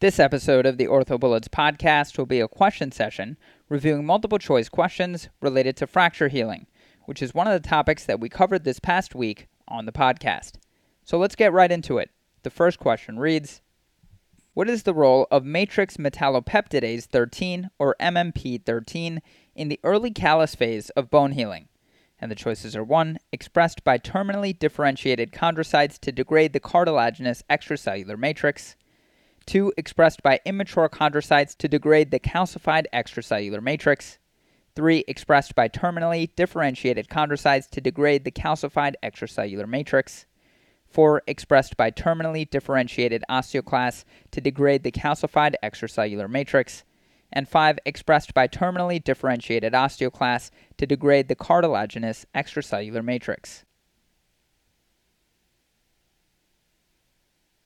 This episode of the OrthoBullets podcast will be a question session reviewing multiple choice questions related to fracture healing, which is one of the topics that we covered this past week on the podcast. So let's get right into it. The first question reads What is the role of matrix metallopeptidase 13 or MMP 13 in the early callus phase of bone healing? And the choices are 1. Expressed by terminally differentiated chondrocytes to degrade the cartilaginous extracellular matrix. 2. Expressed by immature chondrocytes to degrade the calcified extracellular matrix. 3. Expressed by terminally differentiated chondrocytes to degrade the calcified extracellular matrix. 4. Expressed by terminally differentiated osteoclasts to degrade the calcified extracellular matrix and 5 expressed by terminally differentiated osteoclasts to degrade the cartilaginous extracellular matrix.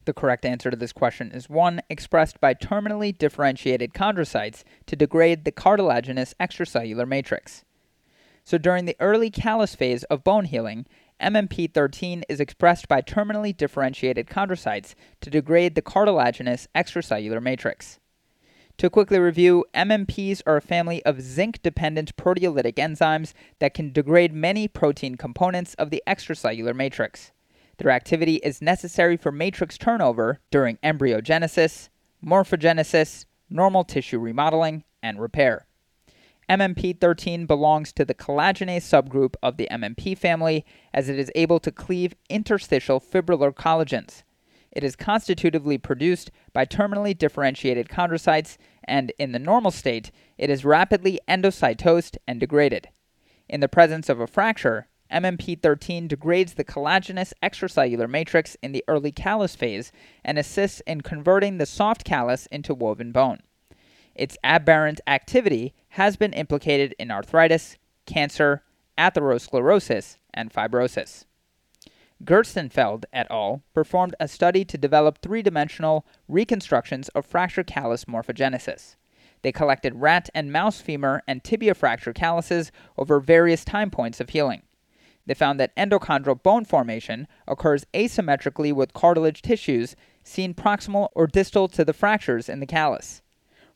The correct answer to this question is 1 expressed by terminally differentiated chondrocytes to degrade the cartilaginous extracellular matrix. So during the early callus phase of bone healing, MMP13 is expressed by terminally differentiated chondrocytes to degrade the cartilaginous extracellular matrix. To quickly review, MMPs are a family of zinc dependent proteolytic enzymes that can degrade many protein components of the extracellular matrix. Their activity is necessary for matrix turnover during embryogenesis, morphogenesis, normal tissue remodeling, and repair. MMP13 belongs to the collagenase subgroup of the MMP family as it is able to cleave interstitial fibrillar collagens. It is constitutively produced by terminally differentiated chondrocytes, and in the normal state, it is rapidly endocytosed and degraded. In the presence of a fracture, MMP13 degrades the collagenous extracellular matrix in the early callus phase and assists in converting the soft callus into woven bone. Its aberrant activity has been implicated in arthritis, cancer, atherosclerosis, and fibrosis. Gerstenfeld et al. performed a study to develop three dimensional reconstructions of fracture callus morphogenesis. They collected rat and mouse femur and tibia fracture calluses over various time points of healing. They found that endochondral bone formation occurs asymmetrically with cartilage tissues seen proximal or distal to the fractures in the callus.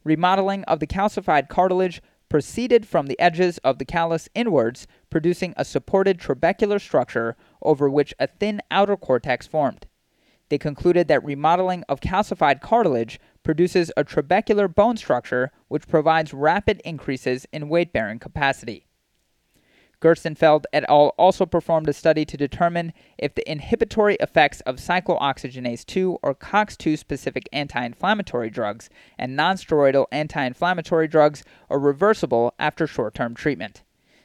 Remodeling of the calcified cartilage proceeded from the edges of the callus inwards, producing a supported trabecular structure over which a thin outer cortex formed. They concluded that remodeling of calcified cartilage produces a trabecular bone structure which provides rapid increases in weight bearing capacity. Gerstenfeld et al. also performed a study to determine if the inhibitory effects of cyclooxygenase 2 or COX2 specific anti inflammatory drugs and nonsteroidal anti inflammatory drugs are reversible after short term treatment.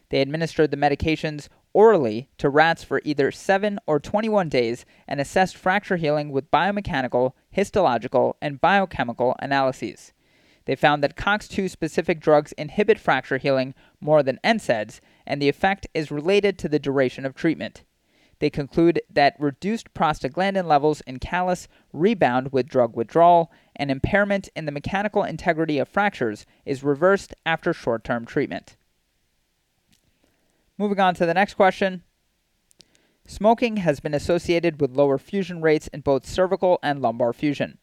They administered the medications orally to rats for either 7 or 21 days and assessed fracture healing with biomechanical, histological, and biochemical analyses. They found that COX2 specific drugs inhibit fracture healing more than NSAIDs, and the effect is related to the duration of treatment. They conclude that reduced prostaglandin levels in callus rebound with drug withdrawal, and impairment in the mechanical integrity of fractures is reversed after short term treatment. Moving on to the next question. Smoking has been associated with lower fusion rates in both cervical and lumbar fusion.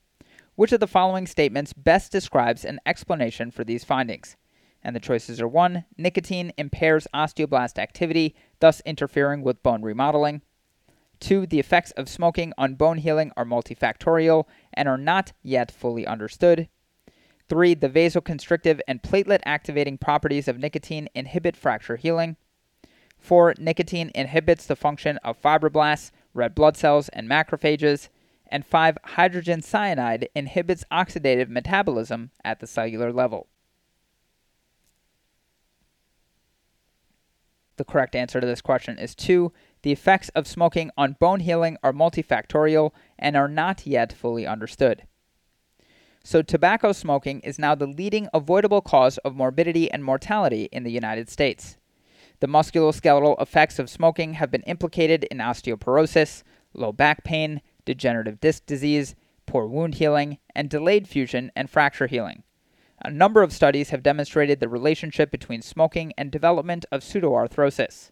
Which of the following statements best describes an explanation for these findings? And the choices are 1. Nicotine impairs osteoblast activity, thus interfering with bone remodeling. 2. The effects of smoking on bone healing are multifactorial and are not yet fully understood. 3. The vasoconstrictive and platelet activating properties of nicotine inhibit fracture healing. 4. Nicotine inhibits the function of fibroblasts, red blood cells, and macrophages. And 5. Hydrogen cyanide inhibits oxidative metabolism at the cellular level. The correct answer to this question is 2. The effects of smoking on bone healing are multifactorial and are not yet fully understood. So, tobacco smoking is now the leading avoidable cause of morbidity and mortality in the United States. The musculoskeletal effects of smoking have been implicated in osteoporosis, low back pain, degenerative disc disease, poor wound healing, and delayed fusion and fracture healing. A number of studies have demonstrated the relationship between smoking and development of pseudoarthrosis.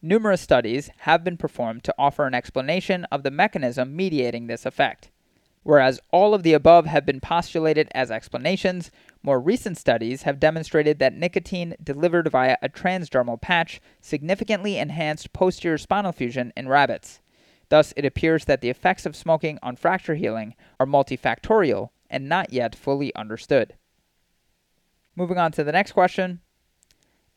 Numerous studies have been performed to offer an explanation of the mechanism mediating this effect. Whereas all of the above have been postulated as explanations, more recent studies have demonstrated that nicotine delivered via a transdermal patch significantly enhanced posterior spinal fusion in rabbits. Thus, it appears that the effects of smoking on fracture healing are multifactorial and not yet fully understood. Moving on to the next question.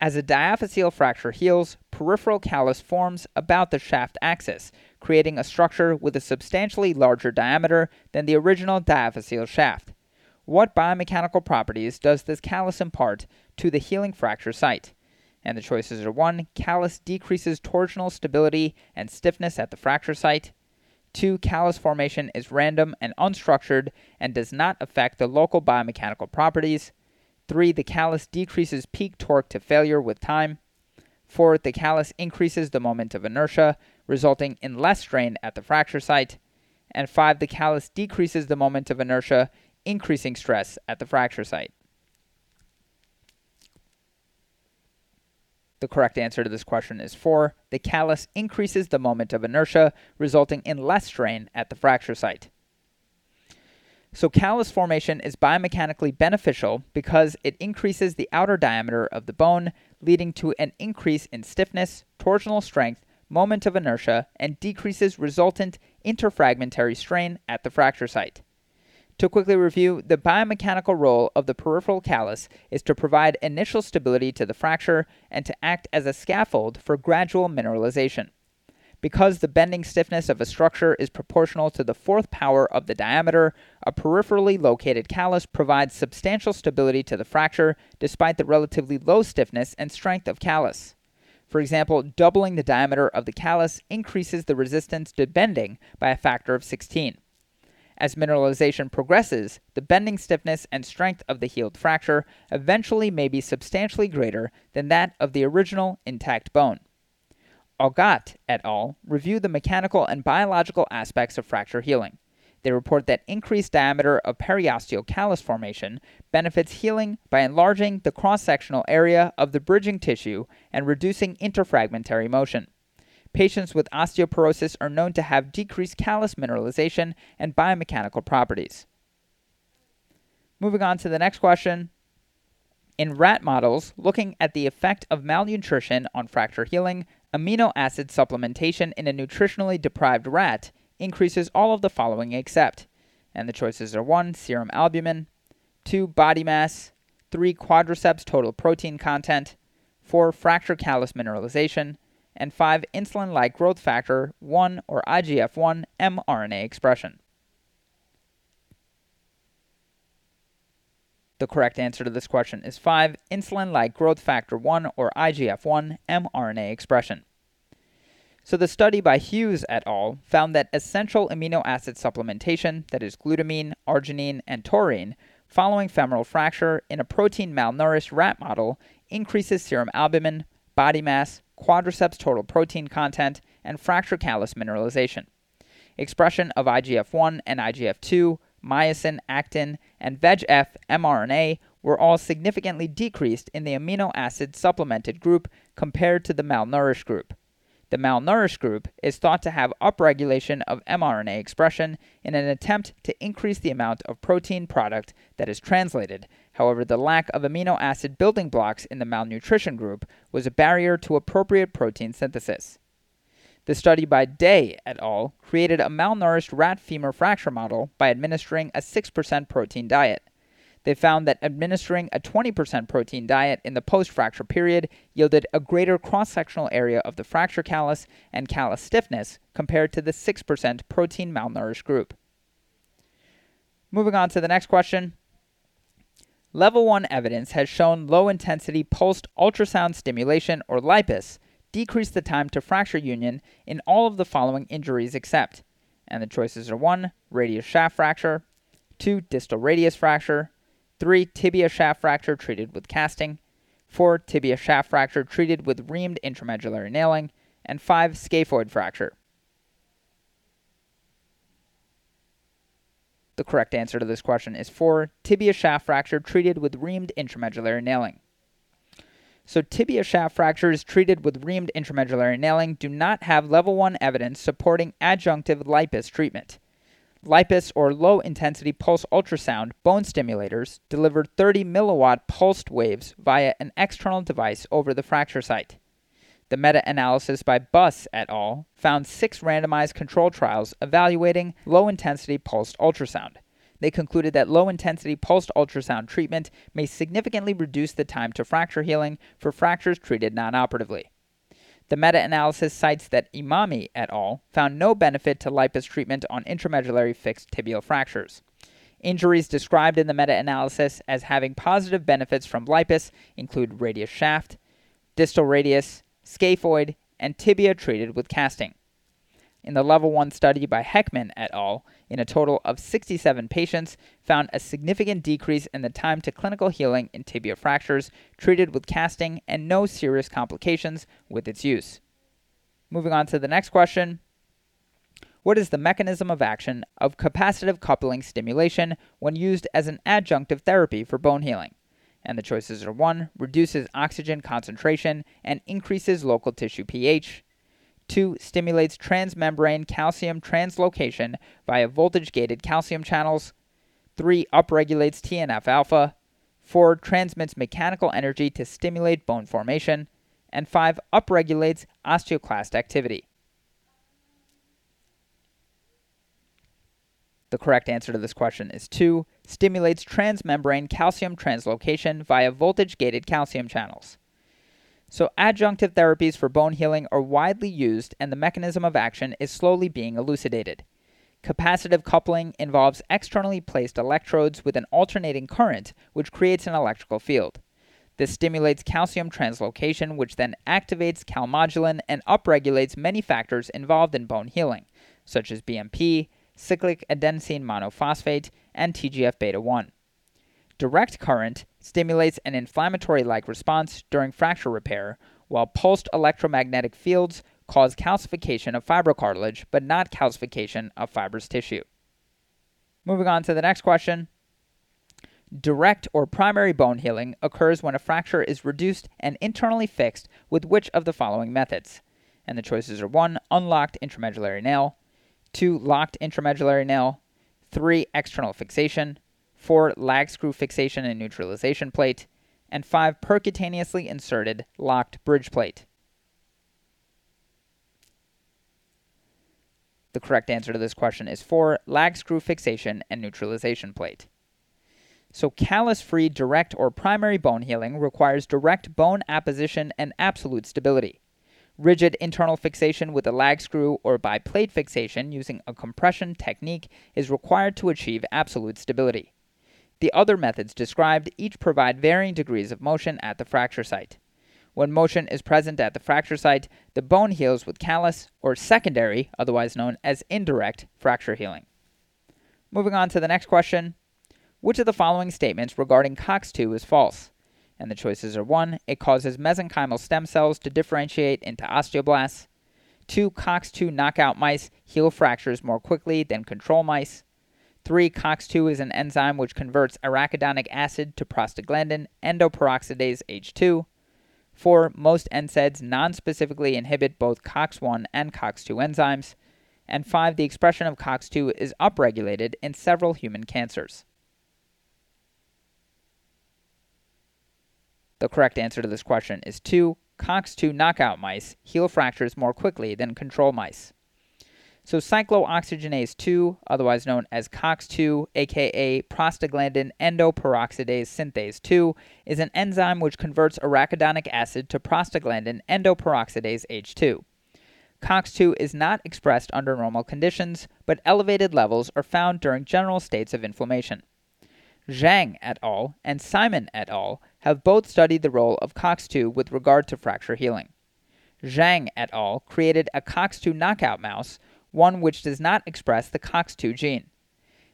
As a diaphyseal fracture heals, peripheral callus forms about the shaft axis, creating a structure with a substantially larger diameter than the original diaphyseal shaft. What biomechanical properties does this callus impart to the healing fracture site? And the choices are 1. Callus decreases torsional stability and stiffness at the fracture site. 2. Callus formation is random and unstructured and does not affect the local biomechanical properties. 3. The callus decreases peak torque to failure with time. 4. The callus increases the moment of inertia, resulting in less strain at the fracture site. And 5. The callus decreases the moment of inertia, increasing stress at the fracture site. The correct answer to this question is 4. The callus increases the moment of inertia, resulting in less strain at the fracture site. So, callus formation is biomechanically beneficial because it increases the outer diameter of the bone, leading to an increase in stiffness, torsional strength, moment of inertia, and decreases resultant interfragmentary strain at the fracture site. To quickly review, the biomechanical role of the peripheral callus is to provide initial stability to the fracture and to act as a scaffold for gradual mineralization. Because the bending stiffness of a structure is proportional to the fourth power of the diameter, a peripherally located callus provides substantial stability to the fracture despite the relatively low stiffness and strength of callus. For example, doubling the diameter of the callus increases the resistance to bending by a factor of 16. As mineralization progresses, the bending stiffness and strength of the healed fracture eventually may be substantially greater than that of the original intact bone. Augat et al. review the mechanical and biological aspects of fracture healing. They report that increased diameter of periosteal callus formation benefits healing by enlarging the cross sectional area of the bridging tissue and reducing interfragmentary motion patients with osteoporosis are known to have decreased callus mineralization and biomechanical properties. Moving on to the next question. In rat models, looking at the effect of malnutrition on fracture healing, amino acid supplementation in a nutritionally deprived rat increases all of the following except, and the choices are 1. Serum albumin, 2. Body mass, 3. Quadriceps total protein content, 4. Fracture callus mineralization, and 5. Insulin like growth factor 1 or IGF 1 mRNA expression. The correct answer to this question is 5. Insulin like growth factor 1 or IGF 1 mRNA expression. So, the study by Hughes et al. found that essential amino acid supplementation, that is glutamine, arginine, and taurine, following femoral fracture in a protein malnourished rat model increases serum albumin, body mass, quadriceps total protein content, and fracture callus mineralization. Expression of IGF 1 and IGF 2, myosin, actin, and VEGF mRNA were all significantly decreased in the amino acid supplemented group compared to the malnourished group. The malnourished group is thought to have upregulation of mRNA expression in an attempt to increase the amount of protein product that is translated. However, the lack of amino acid building blocks in the malnutrition group was a barrier to appropriate protein synthesis. The study by Day et al. created a malnourished rat femur fracture model by administering a 6% protein diet. They found that administering a 20% protein diet in the post fracture period yielded a greater cross sectional area of the fracture callus and callus stiffness compared to the 6% protein malnourished group. Moving on to the next question. Level 1 evidence has shown low intensity pulsed ultrasound stimulation, or LIPUS, decreased the time to fracture union in all of the following injuries except. And the choices are 1. Radius shaft fracture, 2. Distal radius fracture, 3. Tibia shaft fracture treated with casting. 4. Tibia shaft fracture treated with reamed intramedullary nailing. And 5. Scaphoid fracture. The correct answer to this question is 4. Tibia shaft fracture treated with reamed intramedullary nailing. So, tibia shaft fractures treated with reamed intramedullary nailing do not have level 1 evidence supporting adjunctive lipus treatment. LIPUS or low intensity pulse ultrasound bone stimulators delivered 30 milliwatt pulsed waves via an external device over the fracture site. The meta analysis by Busse et al. found six randomized control trials evaluating low intensity pulsed ultrasound. They concluded that low intensity pulsed ultrasound treatment may significantly reduce the time to fracture healing for fractures treated non operatively. The meta analysis cites that Emami et al. found no benefit to LIPUS treatment on intramedullary fixed tibial fractures. Injuries described in the meta analysis as having positive benefits from LIPUS include radius shaft, distal radius, scaphoid, and tibia treated with casting. In the level 1 study by Heckman et al., in a total of 67 patients, found a significant decrease in the time to clinical healing in tibia fractures treated with casting and no serious complications with its use. Moving on to the next question. What is the mechanism of action of capacitive coupling stimulation when used as an adjunctive therapy for bone healing? And the choices are 1. Reduces oxygen concentration and increases local tissue pH. 2. Stimulates transmembrane calcium translocation via voltage gated calcium channels. 3. Upregulates TNF alpha. 4. Transmits mechanical energy to stimulate bone formation. And 5. Upregulates osteoclast activity. The correct answer to this question is 2. Stimulates transmembrane calcium translocation via voltage gated calcium channels. So, adjunctive therapies for bone healing are widely used, and the mechanism of action is slowly being elucidated. Capacitive coupling involves externally placed electrodes with an alternating current, which creates an electrical field. This stimulates calcium translocation, which then activates calmodulin and upregulates many factors involved in bone healing, such as BMP, cyclic adenosine monophosphate, and TGF beta 1. Direct current stimulates an inflammatory like response during fracture repair, while pulsed electromagnetic fields cause calcification of fibrocartilage but not calcification of fibrous tissue. Moving on to the next question. Direct or primary bone healing occurs when a fracture is reduced and internally fixed with which of the following methods? And the choices are 1. Unlocked intramedullary nail, 2. Locked intramedullary nail, 3. External fixation, 4. Lag screw fixation and neutralization plate, and 5. Percutaneously inserted locked bridge plate. The correct answer to this question is 4. Lag screw fixation and neutralization plate. So, callus free direct or primary bone healing requires direct bone apposition and absolute stability. Rigid internal fixation with a lag screw or by plate fixation using a compression technique is required to achieve absolute stability. The other methods described each provide varying degrees of motion at the fracture site. When motion is present at the fracture site, the bone heals with callus or secondary, otherwise known as indirect, fracture healing. Moving on to the next question Which of the following statements regarding COX2 is false? And the choices are 1. It causes mesenchymal stem cells to differentiate into osteoblasts. 2. COX2 knockout mice heal fractures more quickly than control mice. 3. COX2 is an enzyme which converts arachidonic acid to prostaglandin endoperoxidase H2. 4. Most NSAIDs non-specifically inhibit both COX1 and COX2 enzymes. And 5. The expression of COX2 is upregulated in several human cancers. The correct answer to this question is 2. COX2 knockout mice heal fractures more quickly than control mice. So cyclooxygenase 2, otherwise known as COX2, aka prostaglandin endoperoxidase synthase 2, is an enzyme which converts arachidonic acid to prostaglandin endoperoxidase H2. COX2 is not expressed under normal conditions, but elevated levels are found during general states of inflammation. Zhang et al. and Simon et al. have both studied the role of COX2 with regard to fracture healing. Zhang et al. created a COX2 knockout mouse one which does not express the COX2 gene.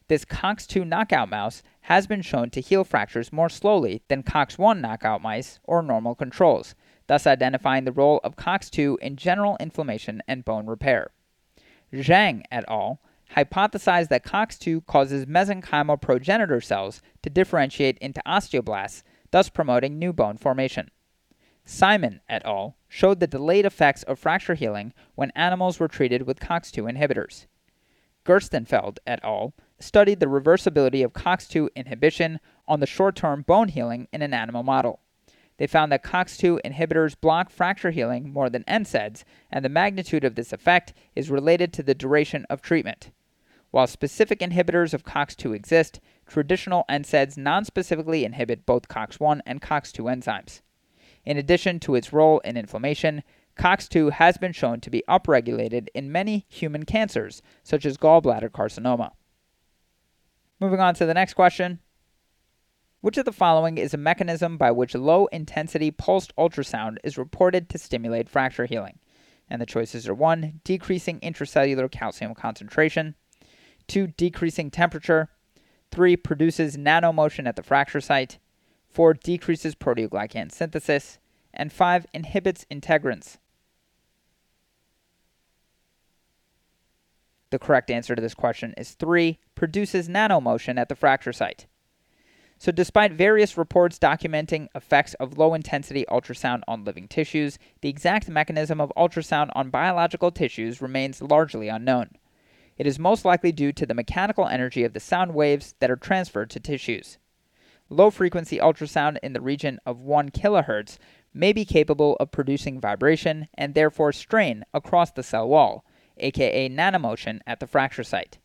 This COX2 knockout mouse has been shown to heal fractures more slowly than COX1 knockout mice or normal controls, thus identifying the role of COX2 in general inflammation and bone repair. Zhang et al. hypothesized that COX2 causes mesenchymal progenitor cells to differentiate into osteoblasts, thus promoting new bone formation. Simon et al. showed the delayed effects of fracture healing when animals were treated with COX2 inhibitors. Gerstenfeld et al. studied the reversibility of COX2 inhibition on the short term bone healing in an animal model. They found that COX2 inhibitors block fracture healing more than NSAIDs, and the magnitude of this effect is related to the duration of treatment. While specific inhibitors of COX2 exist, traditional NSAIDs non-specifically inhibit both COX1 and COX2 enzymes. In addition to its role in inflammation, COX2 has been shown to be upregulated in many human cancers, such as gallbladder carcinoma. Moving on to the next question. Which of the following is a mechanism by which low intensity pulsed ultrasound is reported to stimulate fracture healing? And the choices are 1. Decreasing intracellular calcium concentration, 2. Decreasing temperature, 3. Produces nanomotion at the fracture site, 4. Decreases proteoglycan synthesis, and 5. Inhibits integrins. The correct answer to this question is 3. Produces nanomotion at the fracture site. So, despite various reports documenting effects of low intensity ultrasound on living tissues, the exact mechanism of ultrasound on biological tissues remains largely unknown. It is most likely due to the mechanical energy of the sound waves that are transferred to tissues. Low frequency ultrasound in the region of 1 kHz may be capable of producing vibration and therefore strain across the cell wall, aka nanomotion at the fracture site.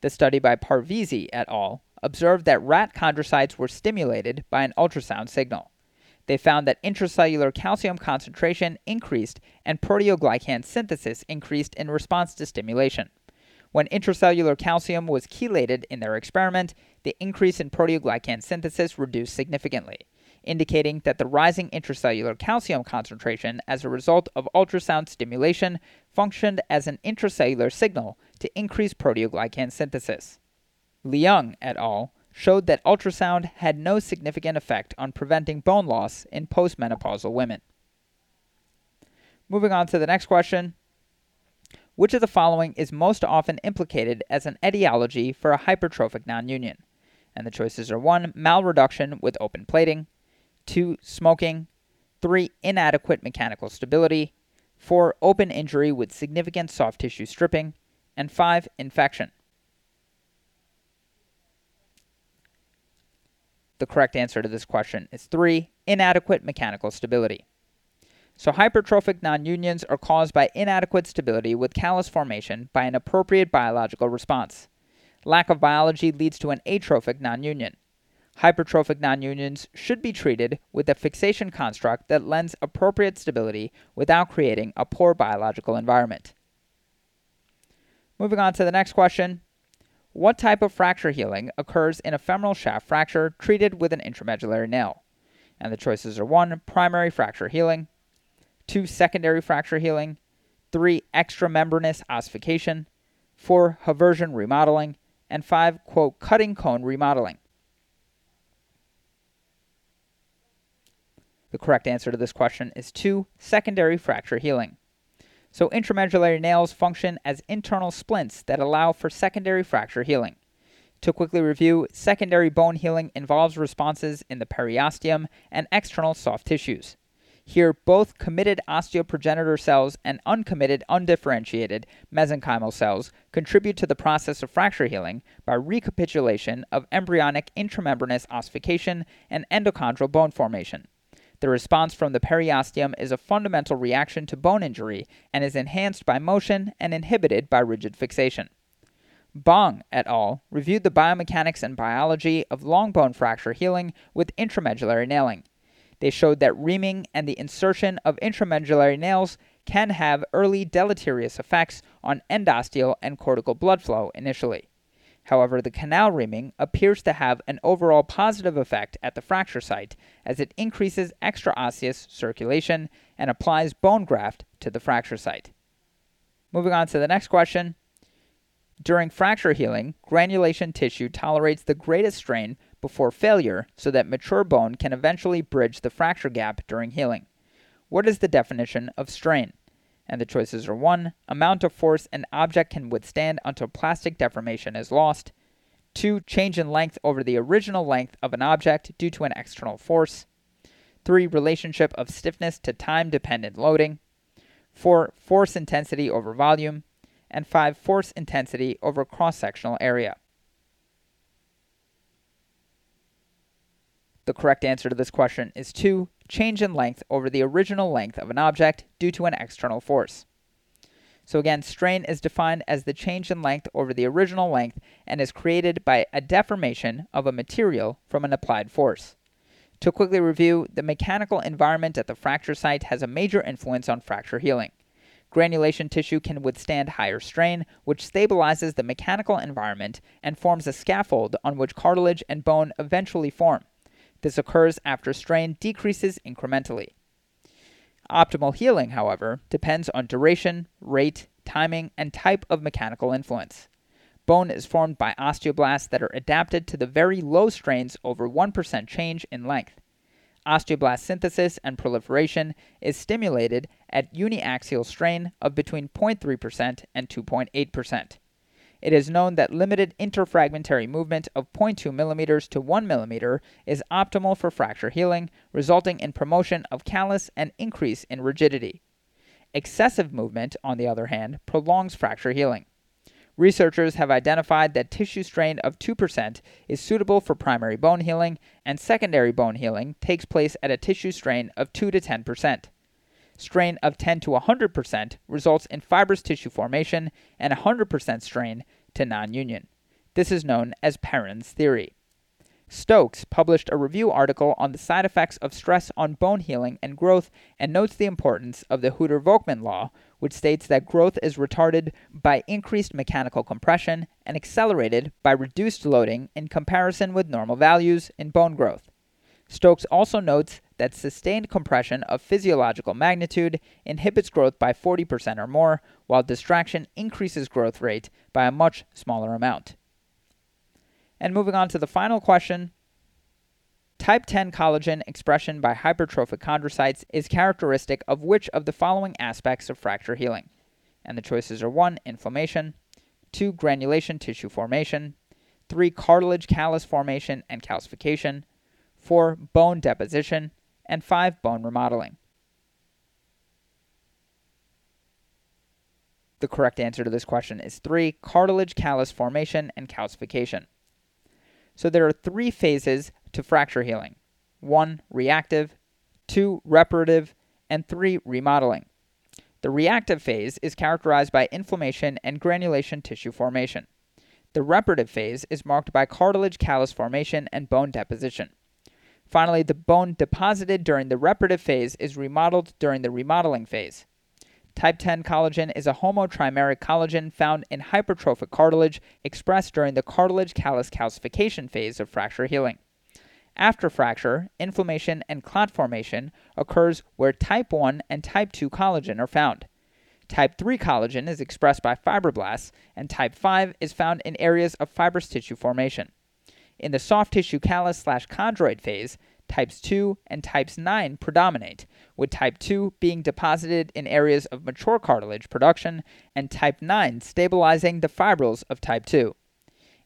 The study by Parvizi et al observed that rat chondrocytes were stimulated by an ultrasound signal. They found that intracellular calcium concentration increased and proteoglycan synthesis increased in response to stimulation. When intracellular calcium was chelated in their experiment, the increase in proteoglycan synthesis reduced significantly, indicating that the rising intracellular calcium concentration as a result of ultrasound stimulation functioned as an intracellular signal to increase proteoglycan synthesis. Liang et al. showed that ultrasound had no significant effect on preventing bone loss in postmenopausal women. Moving on to the next question. Which of the following is most often implicated as an etiology for a hypertrophic nonunion? And the choices are 1. Malreduction with open plating, 2. Smoking, 3. Inadequate mechanical stability, 4. Open injury with significant soft tissue stripping, and 5. Infection. The correct answer to this question is 3. Inadequate mechanical stability. So, hypertrophic nonunions are caused by inadequate stability with callus formation by an appropriate biological response. Lack of biology leads to an atrophic nonunion. Hypertrophic nonunions should be treated with a fixation construct that lends appropriate stability without creating a poor biological environment. Moving on to the next question what type of fracture healing occurs in a femoral shaft fracture treated with an intramedullary nail? And the choices are 1. Primary fracture healing, 2. Secondary fracture healing, 3. Extramembranous ossification, 4. Haversian remodeling, and 5. Quote, cutting cone remodeling. The correct answer to this question is 2. Secondary fracture healing. So intramedullary nails function as internal splints that allow for secondary fracture healing. To quickly review, secondary bone healing involves responses in the periosteum and external soft tissues. Here, both committed osteoprogenitor cells and uncommitted, undifferentiated mesenchymal cells contribute to the process of fracture healing by recapitulation of embryonic intramembranous ossification and endochondral bone formation. The response from the periosteum is a fundamental reaction to bone injury and is enhanced by motion and inhibited by rigid fixation. Bong et al. reviewed the biomechanics and biology of long bone fracture healing with intramedullary nailing. They showed that reaming and the insertion of intramedullary nails can have early deleterious effects on endosteal and cortical blood flow initially. However, the canal reaming appears to have an overall positive effect at the fracture site as it increases extraosseous circulation and applies bone graft to the fracture site. Moving on to the next question. During fracture healing, granulation tissue tolerates the greatest strain before failure so that mature bone can eventually bridge the fracture gap during healing. What is the definition of strain? and the choices are 1. Amount of force an object can withstand until plastic deformation is lost. 2. Change in length over the original length of an object due to an external force. 3. Relationship of stiffness to time dependent loading. 4. Force intensity over volume. and 5. Force intensity over cross sectional area. The correct answer to this question is 2. Change in length over the original length of an object due to an external force. So again, strain is defined as the change in length over the original length and is created by a deformation of a material from an applied force. To quickly review, the mechanical environment at the fracture site has a major influence on fracture healing. Granulation tissue can withstand higher strain, which stabilizes the mechanical environment and forms a scaffold on which cartilage and bone eventually form. This occurs after strain decreases incrementally. Optimal healing, however, depends on duration, rate, timing, and type of mechanical influence. Bone is formed by osteoblasts that are adapted to the very low strains over 1% change in length. Osteoblast synthesis and proliferation is stimulated at uniaxial strain of between 0.3% and 2.8%. It is known that limited interfragmentary movement of 0.2 mm to 1 mm is optimal for fracture healing, resulting in promotion of callus and increase in rigidity. Excessive movement, on the other hand, prolongs fracture healing. Researchers have identified that tissue strain of 2% is suitable for primary bone healing, and secondary bone healing takes place at a tissue strain of 2 to 10% strain of 10 to 100% results in fibrous tissue formation and 100% strain to non union. This is known as Perren's theory. Stokes published a review article on the side effects of stress on bone healing and growth and notes the importance of the Hueter Volkmann law, which states that growth is retarded by increased mechanical compression and accelerated by reduced loading in comparison with normal values in bone growth. Stokes also notes that sustained compression of physiological magnitude inhibits growth by 40% or more, while distraction increases growth rate by a much smaller amount. And moving on to the final question. Type 10 collagen expression by hypertrophic chondrocytes is characteristic of which of the following aspects of fracture healing? And the choices are 1. Inflammation, 2. Granulation tissue formation, 3. Cartilage callus formation and calcification, 4. Bone deposition, and 5. Bone remodeling. The correct answer to this question is 3. Cartilage callus formation and calcification. So there are three phases to fracture healing 1. Reactive, 2. Reparative, and 3. Remodeling. The reactive phase is characterized by inflammation and granulation tissue formation. The reparative phase is marked by cartilage callus formation and bone deposition. Finally, the bone deposited during the reparative phase is remodeled during the remodeling phase. Type 10 collagen is a homotrimeric collagen found in hypertrophic cartilage expressed during the cartilage callus calcification phase of fracture healing. After fracture, inflammation and clot formation occurs where type 1 and type 2 collagen are found. Type 3 collagen is expressed by fibroblasts, and type 5 is found in areas of fibrous tissue formation. In the soft tissue callus slash chondroid phase, types 2 and types 9 predominate, with type 2 being deposited in areas of mature cartilage production and type 9 stabilizing the fibrils of type 2.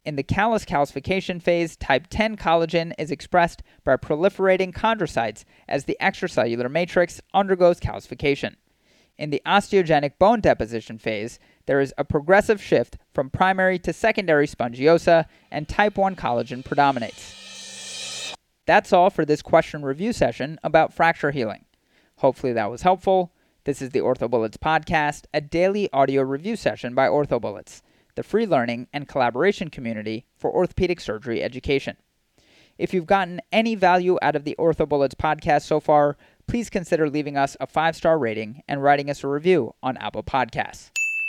In the callus calcification phase, type 10 collagen is expressed by proliferating chondrocytes as the extracellular matrix undergoes calcification. In the osteogenic bone deposition phase, there is a progressive shift from primary to secondary spongiosa, and type 1 collagen predominates. That's all for this question review session about fracture healing. Hopefully, that was helpful. This is the OrthoBullets podcast, a daily audio review session by OrthoBullets, the free learning and collaboration community for orthopedic surgery education. If you've gotten any value out of the OrthoBullets podcast so far, please consider leaving us a five star rating and writing us a review on Apple Podcasts.